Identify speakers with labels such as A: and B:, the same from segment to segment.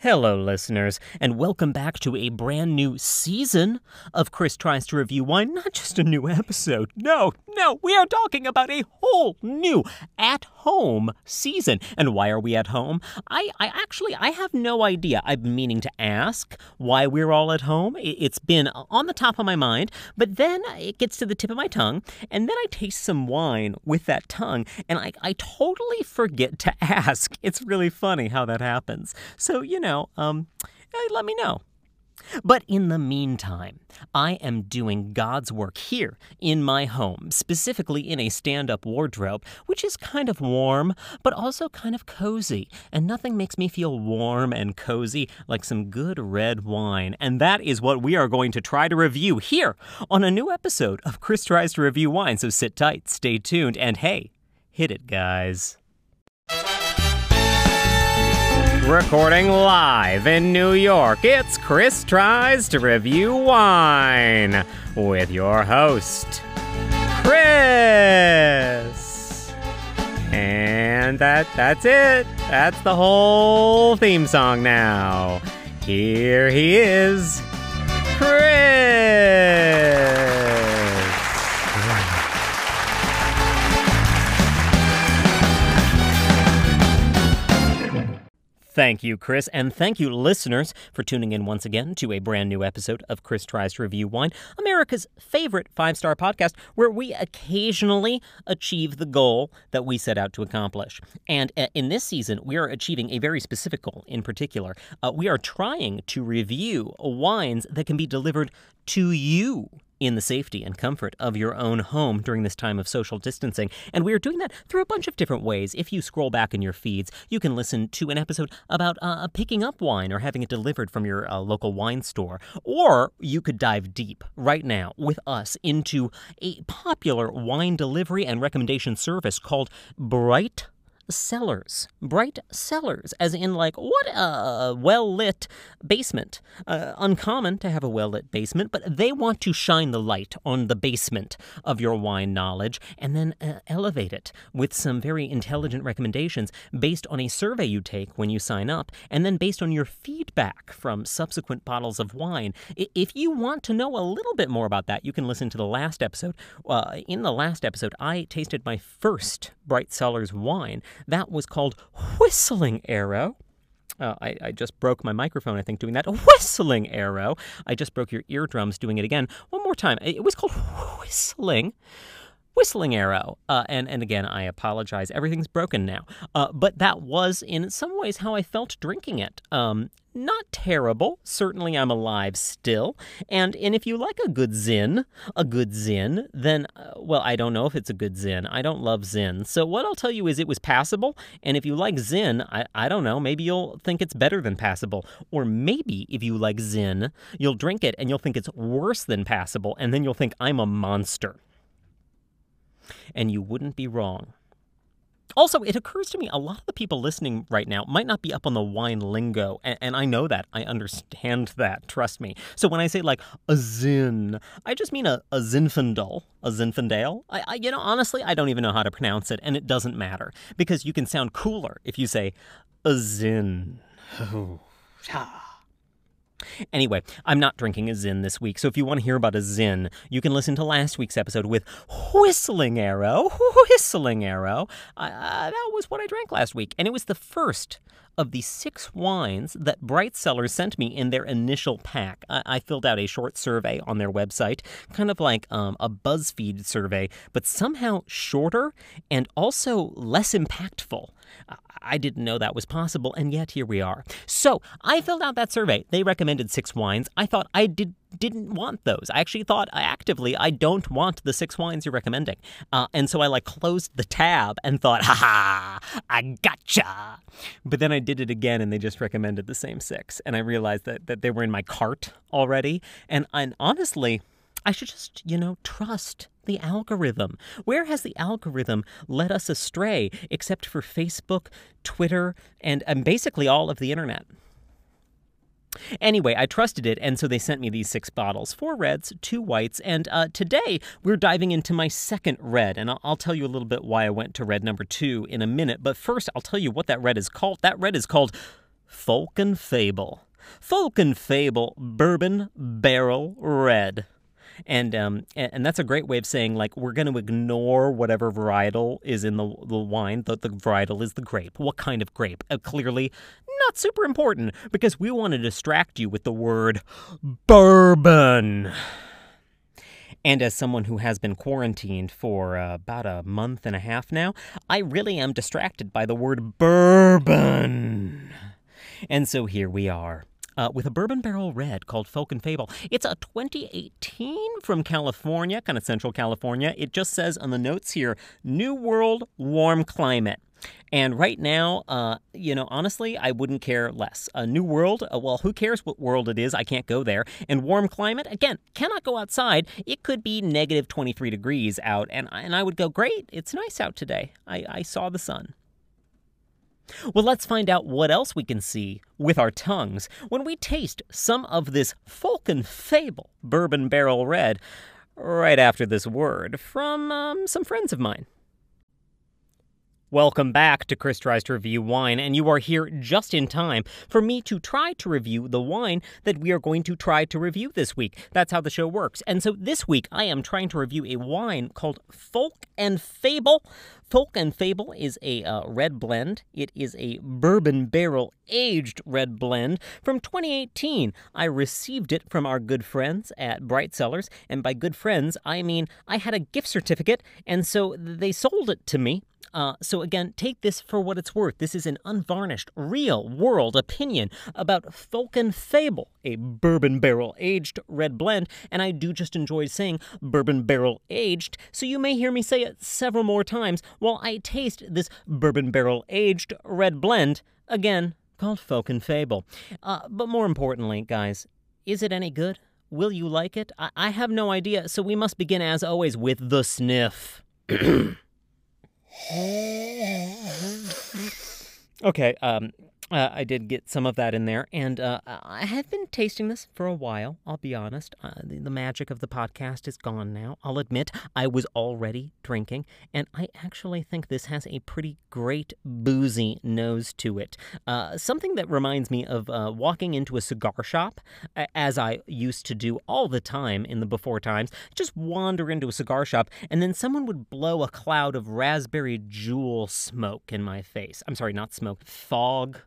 A: Hello, listeners, and welcome back to a brand new season of Chris Tries to Review Wine. Not just a new episode. No, no, we are talking about a whole new at home season. And why are we at home? I, I actually, I have no idea. I've been meaning to ask why we're all at home. It's been on the top of my mind, but then it gets to the tip of my tongue, and then I taste some wine with that tongue, and I, I totally forget to ask. It's really funny how that happens. So, you know, know, um, let me know. But in the meantime, I am doing God's work here in my home, specifically in a stand up wardrobe, which is kind of warm, but also kind of cozy. And nothing makes me feel warm and cozy like some good red wine. And that is what we are going to try to review here on a new episode of Chris Tries to Review Wine. So sit tight, stay tuned, and hey, hit it, guys. Recording live in New York, it's Chris Tries to Review Wine with your host, Chris. And that that's it. That's the whole theme song now. Here he is, Thank you, Chris, and thank you, listeners, for tuning in once again to a brand new episode of Chris Tries to Review Wine, America's favorite five star podcast, where we occasionally achieve the goal that we set out to accomplish. And uh, in this season, we are achieving a very specific goal in particular. Uh, we are trying to review wines that can be delivered to you in the safety and comfort of your own home during this time of social distancing. And we are doing that through a bunch of different ways. If you scroll back in your feeds, you can listen to an episode about uh, picking up wine or having it delivered from your uh, local wine store. Or you could dive deep right now with us into a popular wine delivery and recommendation service called Bright cellars, bright cellars, as in like what a well lit basement. Uh, uncommon to have a well lit basement, but they want to shine the light on the basement of your wine knowledge and then uh, elevate it with some very intelligent recommendations based on a survey you take when you sign up, and then based on your feedback from subsequent bottles of wine. If you want to know a little bit more about that, you can listen to the last episode. Uh, in the last episode, I tasted my first Bright Cellars wine. That was called Whistling Arrow. Uh, I, I, just broke my microphone, I think, doing that. Whistling Arrow. I just broke your eardrums doing it again. One more time. It was called Whistling. Whistling Arrow. Uh, and, and again, I apologize. Everything's broken now. Uh, but that was, in some ways, how I felt drinking it. Um, not terrible. Certainly, I'm alive still. And and if you like a good zin, a good zin, then uh, well, I don't know if it's a good zin. I don't love zin. So what I'll tell you is it was passable. And if you like zin, I I don't know. Maybe you'll think it's better than passable. Or maybe if you like zin, you'll drink it and you'll think it's worse than passable, and then you'll think I'm a monster. And you wouldn't be wrong. Also, it occurs to me a lot of the people listening right now might not be up on the wine lingo, and, and, I know that. I understand that. Trust me. So when I say like a zin, I just mean a, a zinfandel, a zinfandel. I, I, you know, honestly, I don't even know how to pronounce it, and it doesn't matter because you can sound cooler if you say a zin. Oh, Anyway, I'm not drinking a Zin this week, so if you want to hear about a Zin, you can listen to last week's episode with Whistling Arrow. Whistling Arrow. Uh, that was what I drank last week, and it was the first of the six wines that Bright Cellars sent me in their initial pack. I, I filled out a short survey on their website, kind of like um, a BuzzFeed survey, but somehow shorter and also less impactful. I didn't know that was possible, and yet here we are. So I filled out that survey. They recommended six wines. I thought I did didn't want those. I actually thought actively I don't want the six wines you're recommending, uh, and so I like closed the tab and thought, ha ha, I gotcha. But then I did it again, and they just recommended the same six, and I realized that that they were in my cart already, and and honestly. I should just, you know, trust the algorithm. Where has the algorithm led us astray except for Facebook, Twitter, and, and basically all of the internet? Anyway, I trusted it, and so they sent me these six bottles four reds, two whites, and uh, today we're diving into my second red, and I'll, I'll, tell you a little bit why I went to red number two in a minute. But first, I'll tell you what that red is called. That red is called Folk and Fable. Folk and Fable Bourbon Barrel Red. And um, and that's a great way of saying like we're going to ignore whatever varietal is in the the wine. The, the varietal is the grape. What kind of grape? Uh, clearly, not super important because we want to distract you with the word bourbon. And as someone who has been quarantined for uh, about a month and a half now, I really am distracted by the word bourbon. And so here we are. Uh, with a bourbon barrel red called Folk and Fable. It's a 2018 from California, kind of central California. It just says on the notes here New World Warm Climate. And right now, uh, you know, honestly, I wouldn't care less. A new world, uh, well, who cares what world it is? I can't go there. And warm climate, again, cannot go outside. It could be negative 23 degrees out, and, and I would go, great, it's nice out today. I, I saw the sun. Well, let's find out what else we can see with our tongues when we taste some of this folk and fable bourbon barrel red right after this word from um, some friends of mine. Welcome back to Chris Tries to Review Wine, and you are here just in time for me to try to review the wine that we are going to try to review this week. That's how the show works. And so this week I am trying to review a wine called Folk and Fable. Folk and Fable is a uh, red blend. It is a bourbon barrel aged red blend from 2018. I received it from our good friends at Bright Cellars, and by good friends, I mean I had a gift certificate, and so they sold it to me uh, so, again, take this for what it's worth. This is an unvarnished, real world opinion about Folk and Fable, a bourbon barrel aged red blend. And I do just enjoy saying bourbon barrel aged, so you may hear me say it several more times while I taste this bourbon barrel aged red blend, again, called Folk and Fable. Uh, but more importantly, guys, is it any good? Will you like it? I, I have no idea, so we must begin, as always, with the sniff. okay, um, uh, I did get some of that in there, and uh, I have been tasting this for a while. I'll be honest. Uh, the, the, magic of the podcast is gone now. I'll admit I was already drinking, and I actually think this has a pretty great boozy nose to it. Uh, something that reminds me of uh, walking into a cigar shop, as I used to do all the time in the before times. Just wander into a cigar shop, and then someone would blow a cloud of raspberry Juul smoke in my face. I'm sorry, not smoke, fog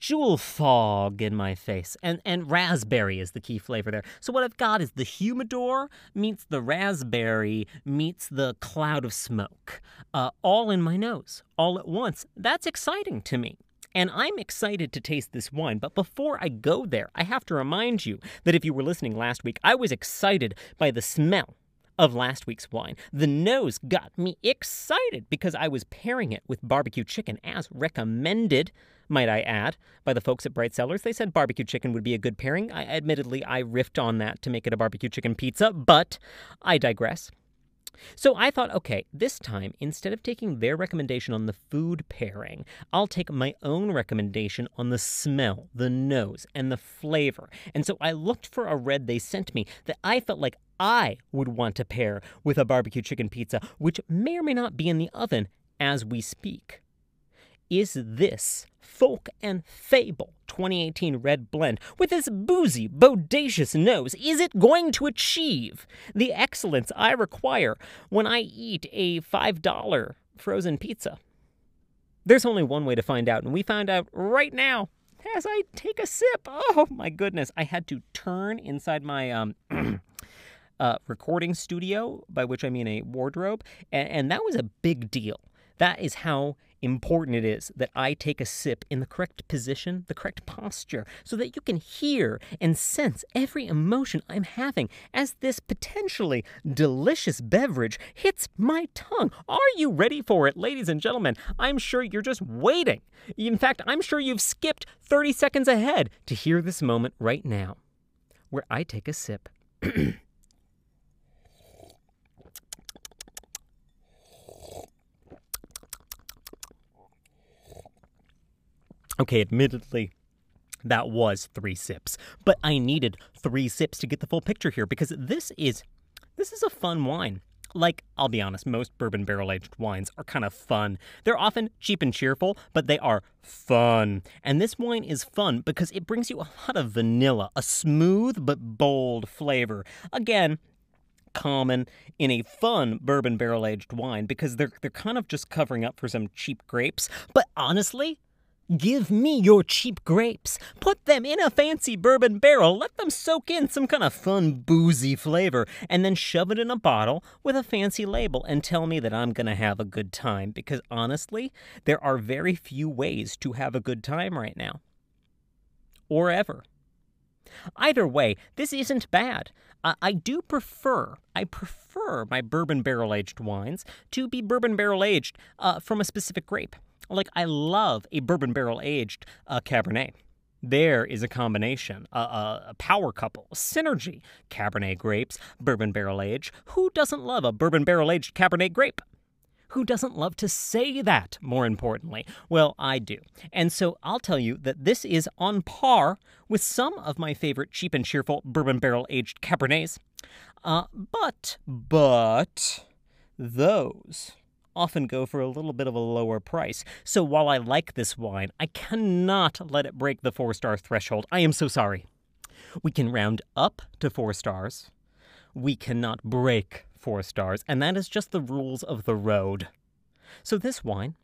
A: Juul fog in my face. And and raspberry is the key flavor there. So what I've got is the humidor meets the raspberry meets the cloud of smoke. Uh, all in my nose, all at once. That's exciting to me. And I'm excited to taste this wine, but before I go there, I have to remind you that if you were listening last week, I was excited by the smell of last week's wine. The nose got me excited because I was pairing it with barbecue chicken as recommended might I add, by the folks at Bright Cellars. They said barbecue chicken would be a good pairing. I, admittedly, I riffed on that to make it a barbecue chicken pizza, but I digress. So I thought, okay, this time, instead of taking their recommendation on the food pairing, I'll take my own recommendation on the smell, the nose, and the flavor. And so I looked for a red they sent me that I felt like I would want to pair with a barbecue chicken pizza, which may or may not be in the oven as we speak. Is this Folk and Fable 2018 Red Blend with this boozy, bodacious nose? Is it going to achieve the excellence I require when I eat a $5 frozen pizza? There's only one way to find out, and we found out right now as I take a sip. Oh my goodness, I had to turn inside my um uh, recording studio, by which I mean a wardrobe, and, and that was a big deal. That is how important it is that I take a sip in the correct position, the correct posture, so that you can hear and sense every emotion I'm having as this potentially delicious beverage hits my tongue. Are you ready for it, ladies and gentlemen? I'm sure you're just waiting. In fact, I'm sure you've skipped 30 seconds ahead to hear this moment right now, where I take a sip. Okay, admittedly, that was three sips, but I needed three sips to get the full picture here because this is this is a fun wine. Like, I'll be honest, most bourbon barrel aged wines are kind of fun. They're often cheap and cheerful, but they are fun. And this wine is fun because it brings you a lot of vanilla, a smooth but bold flavor. Again, common in a fun bourbon barrel aged wine because they're they're kind of just covering up for some cheap grapes. But honestly, Give me your cheap grapes. Put them in a fancy bourbon barrel. Let them soak in some kind of fun, boozy flavor. And then shove it in a bottle with a fancy label and tell me that I'm going to have a good time. Because honestly, there are very few ways to have a good time right now. Or ever. Either way, this isn't bad. I do prefer, I prefer my bourbon barrel aged wines to be bourbon barrel aged uh, from a specific grape. Like, I love a bourbon barrel aged uh, Cabernet. There is a combination, a, a, a, power couple, a synergy. Cabernet grapes, bourbon barrel aged. Who doesn't love a bourbon barrel aged Cabernet grape? Who doesn't love to say that, more importantly? Well, I do. And so I'll tell you that this is on par with some of my favorite cheap and cheerful bourbon barrel aged Cabernets. Uh, but, but, those often go for a little bit of a lower price. So while I like this wine, I cannot let it break the four star threshold. I am so sorry. We can round up to four stars. We cannot break four stars, and that is just the rules of the road. So this wine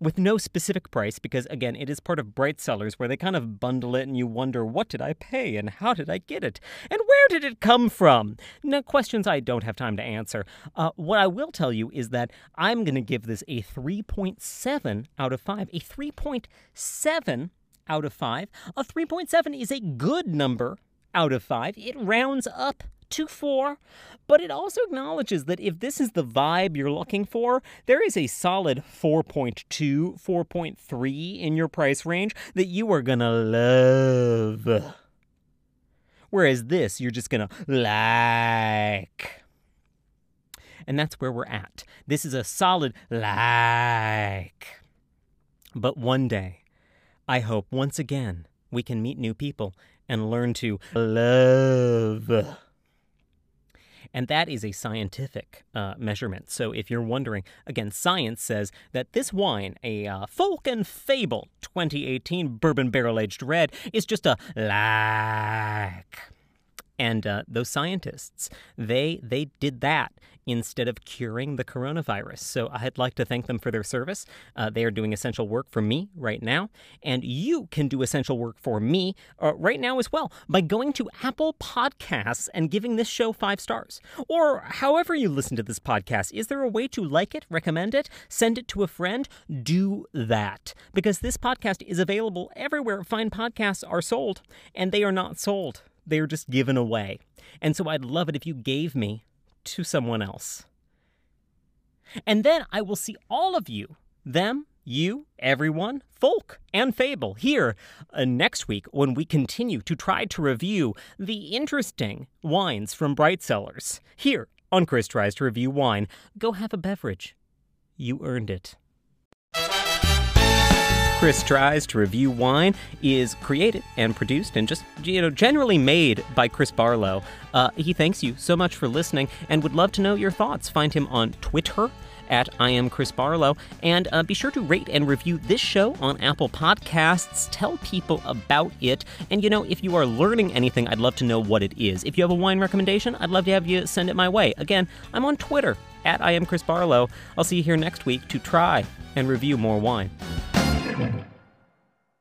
A: with no specific price because, again, it is part of Bright Cellars where they kind of bundle it and you wonder, what did I pay and how did I get it? And where did it come from? Now, questions I don't have time to answer. Uh, what I will tell you is that I'm going to give this a 3.7 out of 5. A 3.7 out of 5. A 3.7 is a good number out of 5. It rounds up to 4, but it also acknowledges that if this is the vibe you're looking for, there is a solid 4.2, 4.3 in your price range that you are gonna love. Whereas this, you're just gonna like. And that's where we're at. This is a solid like. But one day, I hope once again we can meet new people and learn to love. And that is a scientific uh, measurement. So if you're wondering, again, science says that this wine, a uh, Folk and Fable 2018 bourbon barrel aged red, is just a like. And uh, those scientists, they they did that instead of curing the coronavirus. So I'd like to thank them for their service. Uh, they are doing essential work for me right now, and you can do essential work for me uh, right now as well by going to Apple Podcasts and giving this show five stars. Or however you listen to this podcast, is there a way to like it, recommend it, send it to a friend? Do that because this podcast is available everywhere fine podcasts are sold, and they are not sold. They are just given away. And so I'd love it if you gave me to someone else. And then I will see all of you, them, you, everyone, folk, and fable here uh, next week when we continue to try to review the interesting wines from Bright Cellars. Here on Chris Tries to Review Wine. Go have a beverage. You earned it. Chris Tries to Review Wine is created and produced and just, you know, generally made by Chris Barlow. Uh, he thanks you so much for listening and would love to know your thoughts. Find him on Twitter at I am Chris Barlow. And uh, be sure to rate and review this show on Apple Podcasts. Tell people about it. And you know, if you are learning anything, I'd love to know what it is. If you have a wine recommendation, I'd love to have you send it my way. Again, I'm on Twitter at I am Chris Barlow. I'll see you here next week to try and review more wine. You.